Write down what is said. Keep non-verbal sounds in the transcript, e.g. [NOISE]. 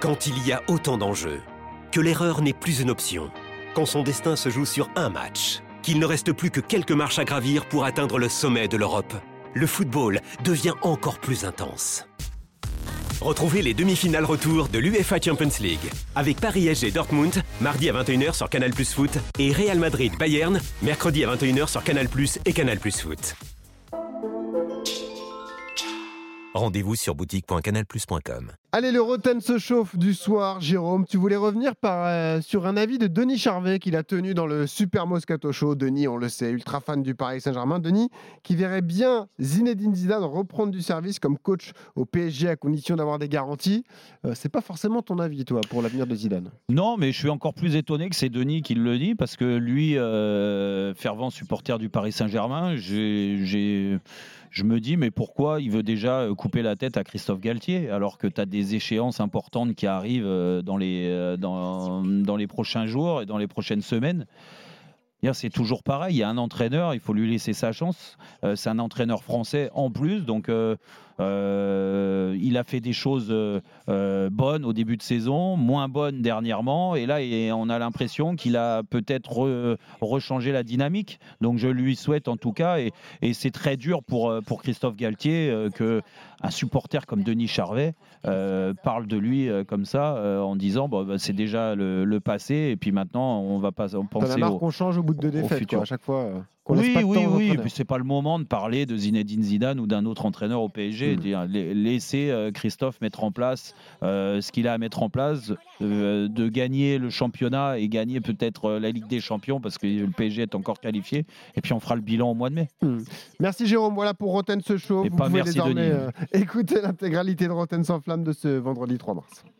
Quand il y a autant d'enjeux, que l'erreur n'est plus une option, quand son destin se joue sur un match, qu'il ne reste plus que quelques marches à gravir pour atteindre le sommet de l'Europe, le football devient encore plus intense. Retrouvez les demi-finales retour de l'UEFA Champions League avec Paris SG Dortmund mardi à 21h sur Canal Plus Foot et Real Madrid Bayern mercredi à 21h sur Canal Plus et Canal Plus Foot. Rendez-vous sur boutique.canalplus.com. Allez, le Roten se chauffe du soir. Jérôme, tu voulais revenir par, euh, sur un avis de Denis Charvet qu'il a tenu dans le Super Moscato Show. Denis, on le sait, ultra fan du Paris Saint-Germain. Denis, qui verrait bien Zinedine Zidane reprendre du service comme coach au PSG à condition d'avoir des garanties. Euh, c'est pas forcément ton avis, toi, pour l'avenir de Zidane. Non, mais je suis encore plus étonné que c'est Denis qui le dit parce que lui, euh, fervent supporter du Paris Saint-Germain, je me dis, mais pourquoi il veut déjà couper la tête à Christophe Galtier alors que tu as des échéances importantes qui arrivent euh, dans les, euh, dans, dans les prochains jours et dans les prochaines semaines c'est toujours pareil. Il y a un entraîneur, il faut lui laisser sa chance. c'est un entraîneur français en plus, donc euh, il a fait des choses euh, euh, bonnes au début de saison, moins bonnes dernièrement, et là on a l'impression qu'il a peut-être rechangé la dynamique. Donc je lui souhaite en tout cas, et, c'est très dur pour, pour Christophe Galtier que un supporter comme Denis Charvet parle de lui comme ça en disant bon, bah, c'est déjà le, passé et puis maintenant on va pas penser au, qu'on change au bout de deux défaites à chaque fois oui, oui, oui. C'est pas le moment de parler de Zinedine Zidane ou d'un autre entraîneur au PSG. Hmm. Laisser euh, Christophe mettre en place euh, ce qu'il a à mettre en place, euh, de gagner le championnat et gagner peut-être la Ligue des Champions parce que le PSG est encore qualifié. Et puis on fera le bilan au mois de mai. Hmm. Merci Jérôme. Voilà pour Roten ce show. Et Vous pas pouvez merci désormais [LAUGHS] écouter l'intégralité de Roten sans flamme de ce vendredi 3 mars.